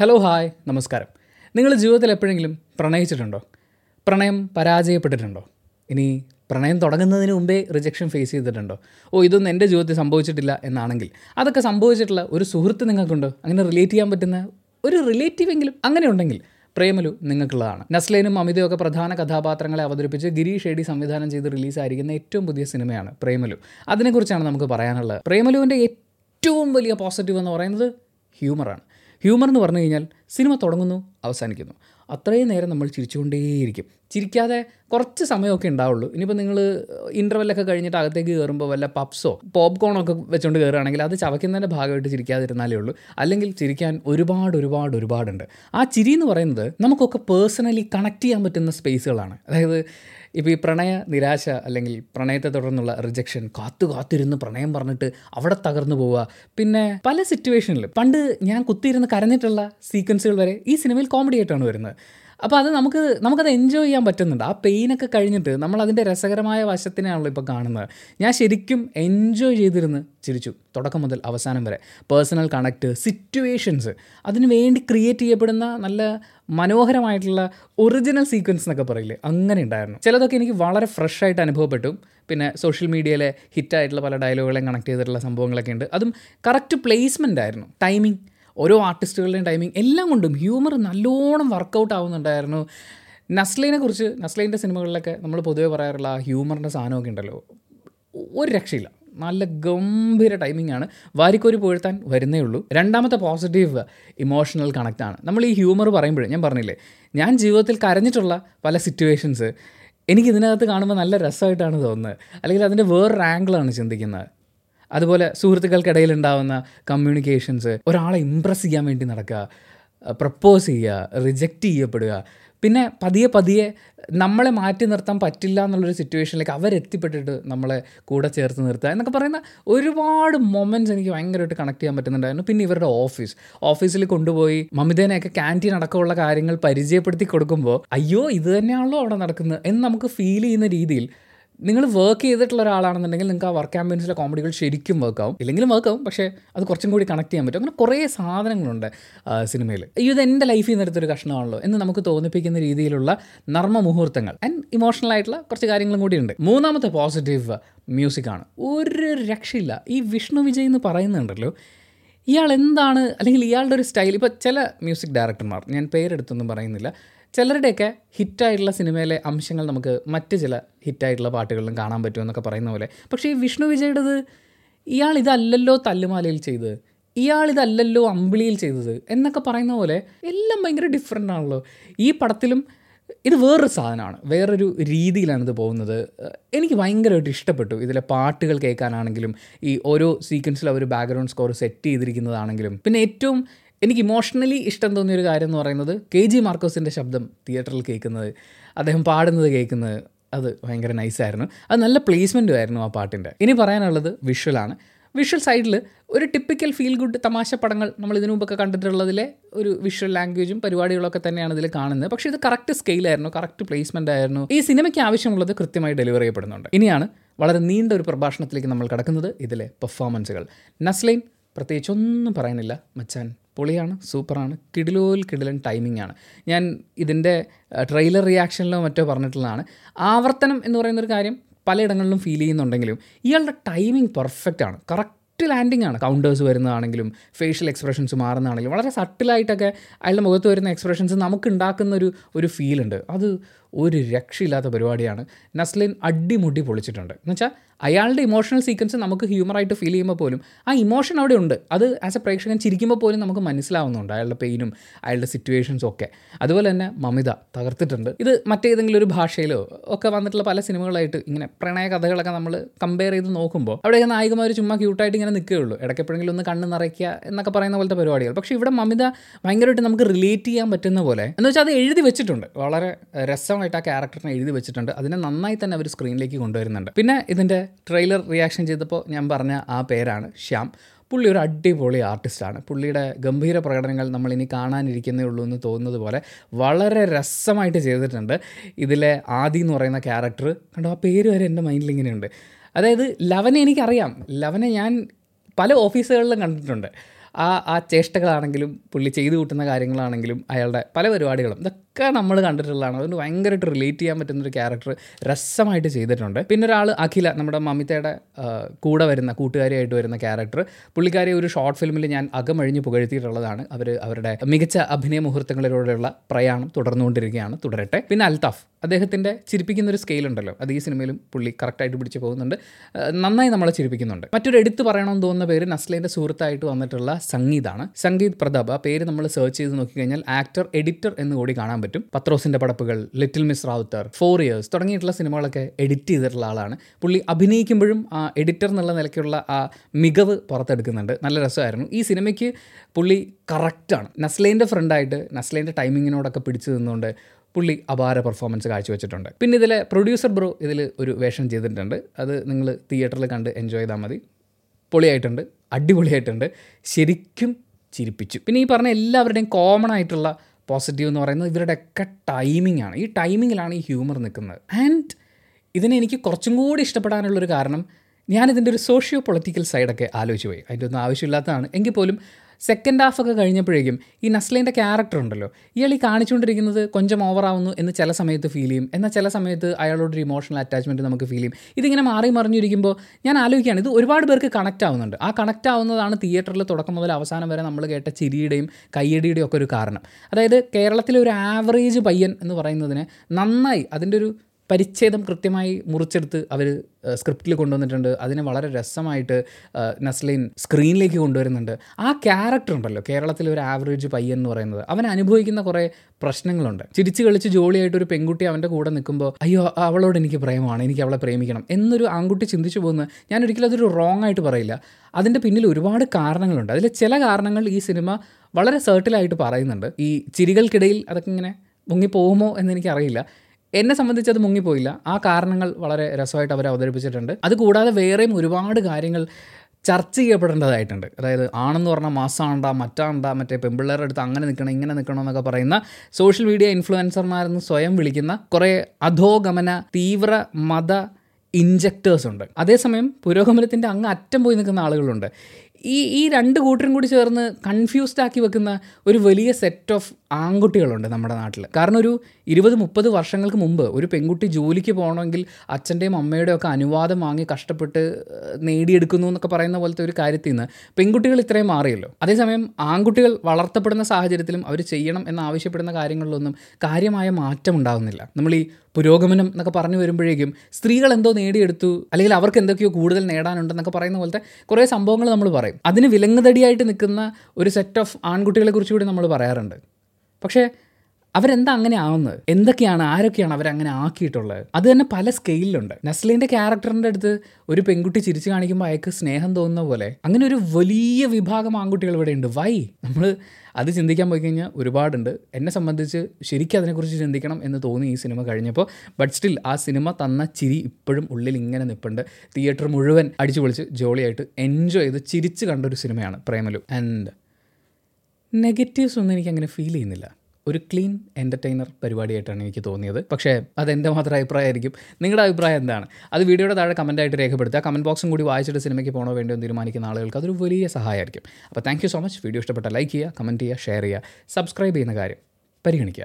Hello hi നമസ്കാരം. നിങ്ങൾ ജീവിതത്തിൽ എപ്പോഴെങ്കിലും പ്രണയിച്ചിട്ടുണ്ടോ? പ്രണയം പരാജയപ്പെട്ടിട്ടുണ്ടോ? ഇനി പ്രണയം തുടങ്ങുന്നതിന് മുമ്പേ റിജക്ഷൻ ഫേസ് ചെയ്തിട്ടുണ്ടോ? ഓ ഇതൊന്നും എന്റെ ജീവിതത്തിൽ സംഭവിച്ചിട്ടില്ല എന്നാണെങ്കിൽ അതൊക്കെ സംഭവിച്ചിട്ടുള്ള ഒരു സുഹൃത്ത് നിങ്ങൾക്കുണ്ടോ? അങ്ങനെ റിലേറ്റ് ചെയ്യാൻ പറ്റുന്ന ഒരു റിലേറ്റീവ് എങ്കിലും അങ്ങനെ ഉണ്ടെങ്കിൽ പ്രേമലു നിങ്ങൾക്കുള്ളതാണ്. നസ്ലേനും ഒക്കെ പ്രധാന കഥാപാത്രങ്ങളെ അവതരിപ്പിച്ച് ഗിരീഷ് ഏടി സംവിധാനം ചെയ്ത് റിലീസായിരിക്കുന്ന ഏറ്റവും പുതിയ സിനിമയാണ് പ്രേമലു. അതിനെക്കുറിച്ചാണ് നമുക്ക് പറയാനുള്ളത്. പ്രേമലുവിന്റെ ഏറ്റവും വലിയ പോസിറ്റീവ് എന്ന് പറയുന്നത് ഹ്യൂമറാണ് ഹ്യൂമർ എന്ന് പറഞ്ഞു കഴിഞ്ഞാൽ സിനിമ തുടങ്ങുന്നു അവസാനിക്കുന്നു. അത്രയും നേരം നമ്മൾ ചിരിച്ചുകൊണ്ടേയിരിക്കും. ചിരിക്കാതെ കുറച്ച് സമയമൊക്കെ ഉണ്ടാവുള്ളൂ. ഇനിയിപ്പോൾ നിങ്ങൾ ഇന്റർവെല്ലൊക്കെ കഴിഞ്ഞിട്ട് അകത്തേക്ക് കയറുമ്പോൾ വല്ല പപ്സോ പോപ്കോണോ ഒക്കെ വെച്ചുകൊണ്ട് കയറുകയാണെങ്കിൽ അത് ചവയ്ക്കുന്നതിന്റെ ഭാഗമായിട്ട് ചിരിക്കാതിരുന്നാലേ ഉള്ളൂ. അല്ലെങ്കിൽ ചിരിക്കാൻ ഒരുപാട് ഒരുപാട് ഒരുപാടുണ്ട്. ആ ചിരി എന്ന് പറയുന്നത് നമുക്കൊക്കെ പേഴ്സണലി കണക്ട് ചെയ്യാൻ പറ്റുന്ന സ്പേസുകളാണ് അതായത് ഇപ്പോൾ ഈ പ്രണയ നിരാശ അല്ലെങ്കിൽ പ്രണയത്തെ തുടർന്നുള്ള റിജക്ഷൻ കാത്തു കാത്തിരുന്ന് പ്രണയം പറഞ്ഞിട്ട് അവിടെ തകർന്നു പോവുക. പിന്നെ പല സിറ്റുവേഷനിലും പണ്ട് ഞാൻ കുത്തിയിരുന്ന് കരഞ്ഞിട്ടുള്ള സീക്വൻസുകൾ വരെ ഈ സിനിമയിൽ കോമഡി ആയിട്ടാണ് വരുന്നത്. അപ്പോൾ അത് നമുക്ക് നമുക്കത് എൻജോയ് ചെയ്യാൻ പറ്റുന്നുണ്ട്. ആ പെയിനൊക്കെ കഴിഞ്ഞിട്ട് നമ്മൾ അതിന്റെ രസകരമായ വശത്തിനാണല്ലോ ഇപ്പോൾ കാണുന്നത്. ഞാൻ ശരിക്കും എൻജോയ് ചെയ്തിരുന്ന് ചിരിച്ചു. തുടക്കം മുതൽ അവസാനം വരെ. പേഴ്സണൽ കണക്റ്റ് സിറ്റുവേഷൻസ് അതിന് വേണ്ടി ക്രിയേറ്റ് ചെയ്യപ്പെടുന്ന നല്ല മനോഹരമായിട്ടുള്ള ഒറിജിനൽ സീക്വൻസ് എന്നൊക്കെ പറയില്ലേ? അങ്ങനെ ഉണ്ടായിരുന്നു. ചിലതൊക്കെ എനിക്ക് വളരെ ഫ്രഷ് ആയിട്ട് അനുഭവപ്പെട്ടു. പിന്നെ സോഷ്യൽ മീഡിയയിലെ ഹിറ്റായിട്ടുള്ള പല ഡയലോഗുകളെയും കണക്ട് ചെയ്തിട്ടുള്ള സംഭവങ്ങളൊക്കെ ഉണ്ട്. അതും കറക്റ്റ് പ്ലേസ്മെന്റ് ആയിരുന്നു. ടൈമിംഗ് ഓരോ ആർട്ടിസ്റ്റുകളുടെയും ടൈമിങ് എല്ലാം കൊണ്ടും ഹ്യൂമർ നല്ലോണം വർക്കൗട്ട് ആവുന്നുണ്ടായിരുന്നു. നസ്ലീനെ കുറിച്ച് നസ്ലീന്റെ സിനിമകളിലൊക്കെ നമ്മൾ പൊതുവേ പറയാറുള്ള ആ ഹ്യൂമറിന്റെ സാധനമൊക്കെ ഉണ്ടല്ലോ. ഒരു രക്ഷയില്ല. നല്ല ഗംഭീര ടൈമിംഗ് ആണ്. വാരിക്കോരി പുകഴ്ത്താൻ വരുന്നേ ഉള്ളൂ. രണ്ടാമത്തെ പോസിറ്റീവ് ഇമോഷണൽ കണക്റ്റാണ് നമ്മൾ ഈ ഹ്യൂമർ പറയുമ്പോഴേ ഞാൻ പറഞ്ഞില്ലേ ഞാൻ ജീവിതത്തിൽ കരഞ്ഞിട്ടുള്ള പല സിറ്റുവേഷൻസ് എനിക്ക് ഇതിനകത്ത് കാണുമ്പോൾ നല്ല രസമായിട്ടാണ് തോന്നുന്നത്. അല്ലെങ്കിൽ അതിന്റെ വേറൊരു ആംഗിളാണ് ചിന്തിക്കുന്നത്. അതുപോലെ സുഹൃത്തുക്കൾക്കിടയിൽ ഉണ്ടാവുന്ന കമ്മ്യൂണിക്കേഷൻസ് ഒരാളെ ഇമ്പ്രസ് ചെയ്യാൻ വേണ്ടി നടക്കുക പ്രപ്പോസ് ചെയ്യുക റിജക്റ്റ് ചെയ്യപ്പെടുക. പിന്നെ പതിയെ പതിയെ നമ്മളെ മാറ്റി നിർത്താൻ പറ്റില്ല എന്നുള്ളൊരു സിറ്റുവേഷനിലേക്ക് അവരെത്തിപ്പെട്ടിട്ട് നമ്മളെ കൂടെ ചേർത്ത് നിർത്തുക എന്നൊക്കെ പറയുന്ന ഒരുപാട് മൊമെന്റ്സ് എനിക്ക് ഭയങ്കരമായിട്ട് കണക്ട് ചെയ്യാൻ പറ്റുന്നുണ്ടായിരുന്നു. പിന്നെ ഇവരുടെ ഓഫീസ് ഓഫീസിൽ കൊണ്ടുപോയി മമിതേനെയൊക്കെ ക്യാന്റീൻ അടക്കമുള്ള കാര്യങ്ങൾ പരിചയപ്പെടുത്തി കൊടുക്കുമ്പോൾ അയ്യോ ഇത് തന്നെയാണല്ലോ അവിടെ നടക്കുന്നത് എന്ന് നമുക്ക് ഫീൽ ചെയ്യുന്ന രീതിയിൽ നിങ്ങൾ വർക്ക് ചെയ്തിട്ടുള്ള ഒരാളാണെന്നുണ്ടെങ്കിൽ നിങ്ങൾക്ക് ആ വർക്ക് ആംബിയൻസിലെ കോമഡികൾ ശരിക്കും വർക്ക് ആവും. ഇല്ലെങ്കിലും വർക്ക് ആവും പക്ഷേ അത് കുറച്ചും കൂടി കണക്ട് ചെയ്യാൻ പറ്റും. അങ്ങനെ കുറേ സാധനങ്ങളുണ്ട് സിനിമയിൽ ഇത് എന്റെ ലൈഫിൽ നിന്ന് എടുത്തൊരു കഷ്ണമാണല്ലോ എന്ന് നമുക്ക് തോന്നിപ്പിക്കുന്ന രീതിയിലുള്ള നർമ്മ മുഹൂർത്തങ്ങൾ ആൻഡ് ഇമോഷണൽ ആയിട്ടുള്ള കുറച്ച് കാര്യങ്ങളും കൂടിയുണ്ട് മൂന്നാമത്തെ പോസിറ്റീവ് മ്യൂസിക്കാണ് ഒരു രക്ഷയില്ല. ഈ വിഷ്ണു വിജയ് എന്ന് പറയുന്നുണ്ടല്ലോ ഇയാൾ എന്താണ് അല്ലെങ്കിൽ ഇയാളുടെ ഒരു സ്റ്റൈൽ ഇപ്പോൾ ചില മ്യൂസിക് ഡയറക്ടർമാർ ഞാൻ പേരെടുത്തൊന്നും പറയുന്നില്ല ചിലരുടെയൊക്കെ ഹിറ്റായിട്ടുള്ള സിനിമയിലെ അംശങ്ങൾ നമുക്ക് മറ്റ് ചില ഹിറ്റായിട്ടുള്ള പാട്ടുകളിലും കാണാൻ പറ്റുമെന്നൊക്കെ പറയുന്ന പോലെ. പക്ഷേ ഈ വിഷ്ണു വിജയുടേത് ഇയാൾ ഇതല്ലല്ലോ തല്ലുമാലയിൽ ചെയ്തത് ഇയാൾ ഇതല്ലല്ലോ അമ്പിളിയിൽ ചെയ്തത് എന്നൊക്കെ പറയുന്ന പോലെ എല്ലാം ഭയങ്കര ഡിഫറെന്റ് ആണല്ലോ. ഈ പടത്തിലും ഇത് വേറൊരു സാധനമാണ്. വേറൊരു രീതിയിലാണ് ഇത് പോകുന്നത്. എനിക്ക് ഭയങ്കരമായിട്ട് ഇഷ്ടപ്പെട്ടു ഇതിലെ പാട്ടുകൾ കേൾക്കാനാണെങ്കിലും ഈ ഓരോ സീക്വൻസിൽ അവർ ബാക്ക്ഗ്രൗണ്ട് സ്കോർ സെറ്റ് ചെയ്തിരിക്കുന്നതാണെങ്കിലും. പിന്നെ ഏറ്റവും എനിക്ക് ഇമോഷണലി ഇഷ്ടം തോന്നിയൊരു കാര്യം എന്ന് പറയുന്നത് കെ ജി മാർക്കോസിന്റെ ശബ്ദം തിയേറ്ററിൽ കേൾക്കുന്നത്. അദ്ദേഹം പാടുന്നത് കേൾക്കുന്നത്. അത് ഭയങ്കര നൈസായിരുന്നു അത് നല്ല പ്ലേസ്മെന്റും ആയിരുന്നു ആ പാട്ടിന്റെ ഇനി പറയാനുള്ളത് വിഷ്വലാണ് വിഷ്വൽ സൈഡിൽ ഒരു ടിപ്പിക്കൽ ഫീൽ ഗുഡ് തമാശ പടങ്ങൾ നമ്മൾ ഇതിനു മുമ്പൊക്കെ കണ്ടിട്ടുള്ളതിലെ ഒരു വിഷ്വൽ ലാംഗ്വേജും പരിപാടികളൊക്കെ തന്നെയാണ് ഇതിൽ കാണുന്നത്. പക്ഷേ ഇത് കറക്റ്റ് സ്കെയിലായിരുന്നു കറക്റ്റ് പ്ലേസ്മെന്റ് ആയിരുന്നു. ഈ സിനിമയ്ക്ക് ആവശ്യമുള്ളത് കൃത്യമായി ഡെലിവർ ചെയ്യപ്പെടുന്നുണ്ട്. ഇനിയാണ് വളരെ നീണ്ട ഒരു പ്രഭാഷണത്തിലേക്ക് നമ്മൾ കടക്കുന്നത് ഇതിലെ പെർഫോമൻസുകൾ നസ്ലൈൻ പ്രത്യേകിച്ച് ഒന്നും പറയുന്നില്ല. മച്ചാൻ പൊളിയാണ് സൂപ്പറാണ് കിടിലോൽ കിടിലൻ ടൈമിംഗ് ആണ്. ഞാൻ ഇതിന്റെ ട്രെയിലർ റിയാക്ഷനിലോ മറ്റോ പറഞ്ഞിട്ടുള്ളതാണ്. ആവർത്തനം എന്ന് പറയുന്നൊരു കാര്യം പലയിടങ്ങളിലും ഫീൽ ചെയ്യുന്നുണ്ടെങ്കിലും ഇയാളുടെ ടൈമിംഗ് പെർഫെക്റ്റ് ആണ്. കറക്റ്റ് ലാൻഡിംഗ് ആണ്. കൗണ്ടേഴ്സ് വരുന്നതാണെങ്കിലും ഫേഷ്യൽ എക്സ്പ്രഷൻസ് മാറുന്നതാണെങ്കിലും വളരെ സട്ടിലായിട്ടൊക്കെ അയാളുടെ മുഖത്ത് വരുന്ന എക്സ്പ്രഷൻസ് നമുക്ക് ഉണ്ടാക്കുന്ന ഒരു ഒരു ഫീലുണ്ട് അത് ഒരു രക്ഷയില്ലാത്ത പരിപാടിയാണ്. നസ്ലിൻ അടിമുടി പൊളിച്ചിട്ടുണ്ട്. എന്ന് വെച്ചാൽ അയാളുടെ ഇമോഷണൽ സീക്വൻസ് നമുക്ക് ഹ്യൂമറായിട്ട് ഫീൽ ചെയ്യുമ്പോൾ പോലും ആ ഇമോഷൻ അവിടെ ഉണ്ട്. അത് ആസ് എ പ്രേക്ഷകൻ ചിരിക്കുമ്പോൾ പോലും നമുക്ക് മനസ്സിലാവുന്നുണ്ട് അയാളുടെ പെയിനും അയാളുടെ സിറ്റുവേഷൻസും ഒക്കെ. അതുപോലെ തന്നെ മമിത തകർത്തിട്ടുണ്ട്. ഇത് മറ്റേതെങ്കിലും ഒരു ഭാഷയിലോ ഒക്കെ വന്നിട്ടുള്ള പല സിനിമകളായിട്ട് ഇങ്ങനെ പ്രണയ കഥകളൊക്കെ നമ്മൾ കമ്പയർ ചെയ്ത് നോക്കുമ്പോൾ അവിടെയൊക്കെ നായികമാർ ചുമ്മാ ക്യൂട്ടായിട്ട് ഇങ്ങനെ നിൽക്കുകയുള്ളൂ ഇടയ്ക്കെപ്പോഴെങ്കിലും ഒന്ന് കണ്ണ് നിറയ്ക്കുക എന്നൊക്കെ പറയുന്ന പോലത്തെ പരിപാടികൾ. പക്ഷേ ഇവിടെ മമിത ഭയങ്കരമായിട്ട് നമുക്ക് റിലേറ്റ് ചെയ്യാൻ പറ്റുന്ന പോലെ എന്ന് വെച്ചാൽ അത് എഴുതി വെച്ചിട്ടുണ്ട്. വളരെ രസമായിട്ട് ആ ക്യാരക്ടറിനെ എഴുതി വെച്ചിട്ടുണ്ട്. അതിനെ നന്നായി തന്നെ അവർ സ്ക്രീനിലേക്ക് കൊണ്ടുവരുന്നുണ്ട്. പിന്നെ ഇതിന്റെ ട്രെയിലർ റിയാക്ഷൻ ചെയ്തപ്പോൾ ഞാൻ പറഞ്ഞ ആ പേരാണ് ശ്യാം. പുള്ളി ഒരു അടിപൊളി ആർട്ടിസ്റ്റാണ്. പുള്ളിയുടെ ഗംഭീര പ്രകടനങ്ങൾ നമ്മൾ ഇനി കാണാനിരിക്കുന്നേ ഉള്ളൂ എന്ന് തോന്നുന്നത് പോലെ വളരെ രസമായിട്ട് ചെയ്തിട്ടുണ്ട്. ഇതിലെ ആദി എന്ന് പറയുന്ന ക്യാരക്ടർ കണ്ടോ ആ പേര് വരെ എന്റെ മൈൻഡിൽ ഇങ്ങനെയുണ്ട്. അതായത് ലവനെ എനിക്കറിയാം. ലവനെ ഞാൻ പല ഓഫീസുകളിലും കണ്ടിട്ടുണ്ട്. ആ ആ ചേഷ്ടകളാണെങ്കിലും പുള്ളി ചെയ്തു കൂട്ടുന്ന കാര്യങ്ങളാണെങ്കിലും അയാളുടെ പല പരിപാടികളും ഇതൊക്കെ നമ്മൾ കണ്ടിട്ടുള്ളതാണ്. അതുകൊണ്ട് ഭയങ്കരമായിട്ട് റിലേറ്റ് ചെയ്യാൻ പറ്റുന്ന ഒരു ക്യാരക്ടർ രസമായിട്ട് ചെയ്തിട്ടുണ്ട്. പിന്നെ ഒരാൾ അഖില നമ്മുടെ മമിതയുടെ കൂടെ വരുന്ന കൂട്ടുകാരിയായിട്ട് വരുന്ന ക്യാരക്ടർ പുള്ളിക്കാരി ഒരു ഷോർട്ട് ഫിലിമിൽ ഞാൻ അകമഴിഞ്ഞ് പുകഴ്ത്തിയിട്ടുള്ളതാണ്. അവർ അവരുടെ മികച്ച അഭിനയ മുഹൂർത്തങ്ങളിലൂടെയുള്ള പ്രയാണം തുടർന്നുകൊണ്ടിരിക്കുകയാണ്. തുടരട്ടെ. പിന്നെ അൽത്താഫ് അദ്ദേഹത്തിന്റെ ചിരിപ്പിക്കുന്ന ഒരു സ്കെയിൽ ഉണ്ടല്ലോ. അത് ഈ സിനിമയിലും പുള്ളി കറക്റ്റായിട്ട് പിടിച്ച് പോകുന്നുണ്ട്. നന്നായി നമ്മളെ ചിരിപ്പിക്കുന്നുണ്ട്. മറ്റൊരു എടുത്തു പറയണമെന്ന് തോന്നുന്ന പേര് നസ്ലേന്റെ സുഹൃത്തായിട്ട് വന്നിട്ടുള്ള സംഗീതാണ്. സംഗീത് പ്രതാപ്. ആ പേര് നമ്മൾ സെർച്ച് ചെയ്ത് നോക്കിക്കഴിഞ്ഞാൽ ആക്ടർ എഡിറ്റർ എന്ന് കൂടി കാണാൻ പറ്റും. Pathrosinte Padappukal little miss Rawther four years തുടങ്ങിയിട്ടുള്ള സിനിമകളൊക്കെ എഡിറ്റ് ചെയ്തിട്ടുള്ള ആളാണ്. പുള്ളി അഭിനയിക്കുമ്പോഴും ആ എഡിറ്റർ എന്നുള്ള നിലയ്ക്കുള്ള ആ മികവ് പുറത്തെടുക്കുന്നുണ്ട്. നല്ല രസമായിരുന്നു. ഈ സിനിമയ്ക്ക് പുള്ളി കറക്റ്റാണ് നസ്ലേന്റെ ഫ്രണ്ടായിട്ട് നസ്ലേന്റെ ടൈമിങ്ങിനോടൊക്കെ പിടിച്ചു നിന്നുകൊണ്ട് പുള്ളി അപാര പെർഫോമൻസ് കാഴ്ചവെച്ചിട്ടുണ്ട്. പിന്നെ ഇതിലെ പ്രൊഡ്യൂസർ ബ്രോ ഇതിൽ ഒരു വേഷം ചെയ്തിട്ടുണ്ട്. അത് നിങ്ങൾ തിയേറ്ററിൽ കണ്ട് എൻജോയ് ചെയ്താൽ മതി. പൊളിയായിട്ടുണ്ട്. അടിപൊളിയായിട്ടുണ്ട്. ശരിക്കും ചിരിപ്പിച്ചു. പിന്നെ ഈ പറഞ്ഞ എല്ലാവരുടെയും കോമൺ ആയിട്ടുള്ള പോസിറ്റീവ് എന്ന് പറയുന്നത് ഇവരുടെയൊക്കെ ടൈമിംഗ് ആണ്. ഈ ടൈമിങ്ങിലാണ് ഈ ഹ്യൂമർ നിൽക്കുന്നത്. ആൻഡ് ഇതിനെ എനിക്ക് കുറച്ചും കൂടി ഇഷ്ടപ്പെടാനുള്ളൊരു കാരണം ഞാനിതിന്റെ ഒരു സോഷ്യോ പൊളിറ്റിക്കൽ സൈഡൊക്കെ ആലോചിച്ച് പോയി. അതിന്റെ ഒന്നും ആവശ്യമില്ലാത്തതാണ്. എങ്കിൽ പോലും സെക്കൻഡ് ഹാഫ് ഒക്കെ കഴിഞ്ഞപ്പോഴേക്കും ഈ നസ്ലേന്റെ ക്യാരക്ടർ ഉണ്ടല്ലോ. ഇയാൾ ഈ കാണിച്ചുകൊണ്ടിരിക്കുന്നത് കൊഞ്ചം ഓവറാവുന്നു എന്ന് ചില സമയത്ത് ഫീൽ ചെയ്യും. എന്നാൽ ചില സമയത്ത് അയാളോടൊരു ഇമോഷണൽ അറ്റാച്ച്മെന്റ് നമുക്ക് ഫീൽ ചെയ്യും. ഇതിങ്ങനെ മാറി മറിഞ്ഞിരിക്കുമ്പോൾ ഞാൻ ആലോചിക്കുകയാണ് ഇത് ഒരുപാട് പേർക്ക് കണക്റ്റ് ആവുന്നുണ്ട്. ആ കണക്റ്റ് ആവുന്നതാണ് തിയേറ്ററിൽ തുടക്കം മുതൽ അവസാനം വരെ നമ്മൾ കേട്ട ചിരിയുടെയും കയ്യടിയുടെയും ഒക്കെ ഒരു കാരണം. അതായത് കേരളത്തിലെ ഒരു ആവറേജ് പയ്യൻ എന്ന് പറയുന്നതിന് നന്നായി അതിന്റെ ഒരു പരിച്ഛേദം കൃത്യമായി മുറിച്ചെടുത്ത് അവർ സ്ക്രിപ്റ്റിൽ കൊണ്ടുവന്നിട്ടുണ്ട്. അതിനെ വളരെ രസമായിട്ട് നസ്ലിൻ സ്ക്രീനിലേക്ക് കൊണ്ടുവരുന്നുണ്ട്. ആ ക്യാരക്ടർ ഉണ്ടല്ലോ കേരളത്തിലെ ഒരു ആവറേജ് പയ്യൻ എന്ന് പറയുന്നത്. അവൻ അനുഭവിക്കുന്ന കുറേ പ്രശ്നങ്ങളുണ്ട്. ചിരിച്ചു കളിച്ച് ജോളിയായിട്ട് ഒരു പെൺകുട്ടി അവന്റെ കൂടെ നിൽക്കുമ്പോൾ അയ്യോ അവളോട് എനിക്ക് പ്രേമമാണ് എനിക്ക് അവളെ പ്രേമിക്കണം എന്നൊരു ആൺകുട്ടി ചിന്തിച്ചു പോകുന്നത് ഞാൻ ഒരിക്കലും അതൊരു റോങ് ആയിട്ട് പറയില്ല. അതിന്റെ പിന്നിൽ ഒരുപാട് കാരണങ്ങളുണ്ട്. അതിൽ ചില കാരണങ്ങൾ ഈ സിനിമ വളരെ സെർട്ടിലായിട്ട് പറയുന്നുണ്ട്. ഈ ചിരികൾക്കിടയിൽ അതൊക്കെ ഇങ്ങനെ മുങ്ങിപ്പോകുമോ എന്ന് എനിക്കറിയില്ല. എന്നെ സംബന്ധിച്ച് അത് മുങ്ങിപ്പോയില്ല. ആ കാരണങ്ങൾ വളരെ രസമായിട്ട് അവർ അവതരിപ്പിച്ചിട്ടുണ്ട്. അതുകൂടാതെ വേറെയും ഒരുപാട് കാര്യങ്ങൾ ചർച്ച ചെയ്യപ്പെടേണ്ടതായിട്ടുണ്ട്. അതായത് ആണെന്ന് പറഞ്ഞാൽ മാസാണ്ട മറ്റാണ്ട മറ്റേ പെമ്പിള്ളേരുടെ അടുത്ത് അങ്ങനെ നിൽക്കണം ഇങ്ങനെ നിൽക്കണം എന്നൊക്കെ പറയുന്ന സോഷ്യൽ മീഡിയ ഇൻഫ്ലുവൻസർമാരെന്ന് സ്വയം വിളിക്കുന്ന കുറേ അധോഗമന തീവ്ര മത ഇഞ്ചക്റ്റേഴ്സ് ഉണ്ട്. അതേസമയം പുരോഗമനത്തിന്റെ അങ്ങ് അറ്റം പോയി നിൽക്കുന്ന ആളുകളുണ്ട്. ഈ ഈ രണ്ട് കൂട്ടരും കൂടി ചേർന്ന് കൺഫ്യൂസ്ഡ് ആക്കി വെക്കുന്ന ഒരു വലിയ സെറ്റ് ഓഫ് ആൺകുട്ടികളുണ്ട് നമ്മുടെ നാട്ടിൽ. കാരണം ഒരു ഇരുപത് മുപ്പത് വർഷങ്ങൾക്ക് മുമ്പ് ഒരു പെൺകുട്ടി ജോലിക്ക് പോകണമെങ്കിൽ അച്ഛന്റെയും അമ്മയുടെയും ഒക്കെ അനുവാദം വാങ്ങി കഷ്ടപ്പെട്ട് നേടിയെടുക്കുന്നു എന്നൊക്കെ പറയുന്ന പോലത്തെ ഒരു കാര്യത്തിൽ നിന്ന് പെൺകുട്ടികൾ ഇത്രയും മാറിയല്ലോ. അതേസമയം ആൺകുട്ടികൾ വളർത്തപ്പെടുന്ന സാഹചര്യത്തിലും അവർ ചെയ്യണം എന്ന് ആവശ്യപ്പെടുന്ന കാര്യങ്ങളിലൊന്നും കാര്യമായ മാറ്റം ഉണ്ടാകുന്നില്ല നമ്മൾ ഈ പുരോഗമനം എന്നൊക്കെ പറഞ്ഞു വരുമ്പോഴേക്കും സ്ത്രീകൾ എന്തോ നേടിയെടുത്തു അല്ലെങ്കിൽ അവർക്ക് എന്തൊക്കെയോ കൂടുതൽ നേടാനുണ്ടെന്നൊക്കെ പറയുന്ന പോലത്തെ കുറേ സംഭവങ്ങൾ നമ്മൾ പറയും. അതിന് വിലങ്ങുതടിയായിട്ട് നിൽക്കുന്ന ഒരു സെറ്റ് ഓഫ് ആൺകുട്ടികളെ കുറിച്ച് കൂടി നമ്മൾ പറയാറുണ്ട്. പക്ഷേ അവരെന്താ അങ്ങനെ ആവുന്നത്? എന്തൊക്കെയാണ് ആരൊക്കെയാണ് അവരങ്ങനെ ആക്കിയിട്ടുള്ളത്? അത് തന്നെ പല സ്കെയിലുണ്ട് നസ്ലിന്റെ ക്യാരക്ടറിന്റെ അടുത്ത് ഒരു പെൺകുട്ടി ചിരിച്ചു കാണിക്കുമ്പോൾ അയാൾക്ക് സ്നേഹം തോന്നുന്ന പോലെ അങ്ങനെ ഒരു വലിയ വിഭാഗം ആൺകുട്ടികൾ ഇവിടെ ഉണ്ട്. വൈ? നമ്മൾ അത് ചിന്തിക്കാൻ പോയി കഴിഞ്ഞാൽ ഒരുപാടുണ്ട്. എന്നെ സംബന്ധിച്ച് ശരിക്കും അതിനെക്കുറിച്ച് ചിന്തിക്കണം എന്ന് തോന്നി ഈ സിനിമ കഴിഞ്ഞപ്പോൾ ബട്ട് സ്റ്റിൽ ആ സിനിമ തന്ന ചിരി ഇപ്പോഴും ഉള്ളിൽ ഇങ്ങനെ നിൽപ്പുണ്ട് തിയേറ്റർ മുഴുവൻ അടിച്ചു പൊളിച്ച് ജോളിയായിട്ട് എൻജോയ് ചെയ്ത് ചിരിച്ച് കണ്ട ഒരു സിനിമയാണ് പ്രേമലു. ആൻഡ് നെഗറ്റീവ്സ് ഒന്നും എനിക്ക് അങ്ങനെ ഫീൽ ചെയ്യുന്നില്ല. ഒരു ക്ലീൻ എന്റർടൈനർ പരിപാടിയായിട്ടാണ് എനിക്ക് തോന്നിയത്. പക്ഷേ അതെന്റെ മാത്രം അഭിപ്രായമായിരിക്കും. നിങ്ങളുടെ അഭിപ്രായം എന്താണ്? അത് വീഡിയോയുടെ താഴെ കമന്റായിട്ട് രേഖപ്പെടുത്തുക. കമന്റ് ബോക്സും കൂടി വായിച്ചിട്ട് സിനിമയ്ക്ക് പോകണോ വേണ്ടോ എന്ന് തീരുമാനിക്കുന്ന ആളുകൾക്ക് അതൊരു വലിയ സഹായമായിരിക്കും. അപ്പോൾ താങ്ക് സോ മച്ച് വീഡിയോ ഇഷ്ടപ്പെട്ട ലൈക്ക് ചെയ്യുക കമന്റ് ചെയ്യുക ഷെയർ ചെയ്യുക സബ്സ്ക്രൈബ് ചെയ്യുന്ന കാര്യം പരിഗണിക്കുക.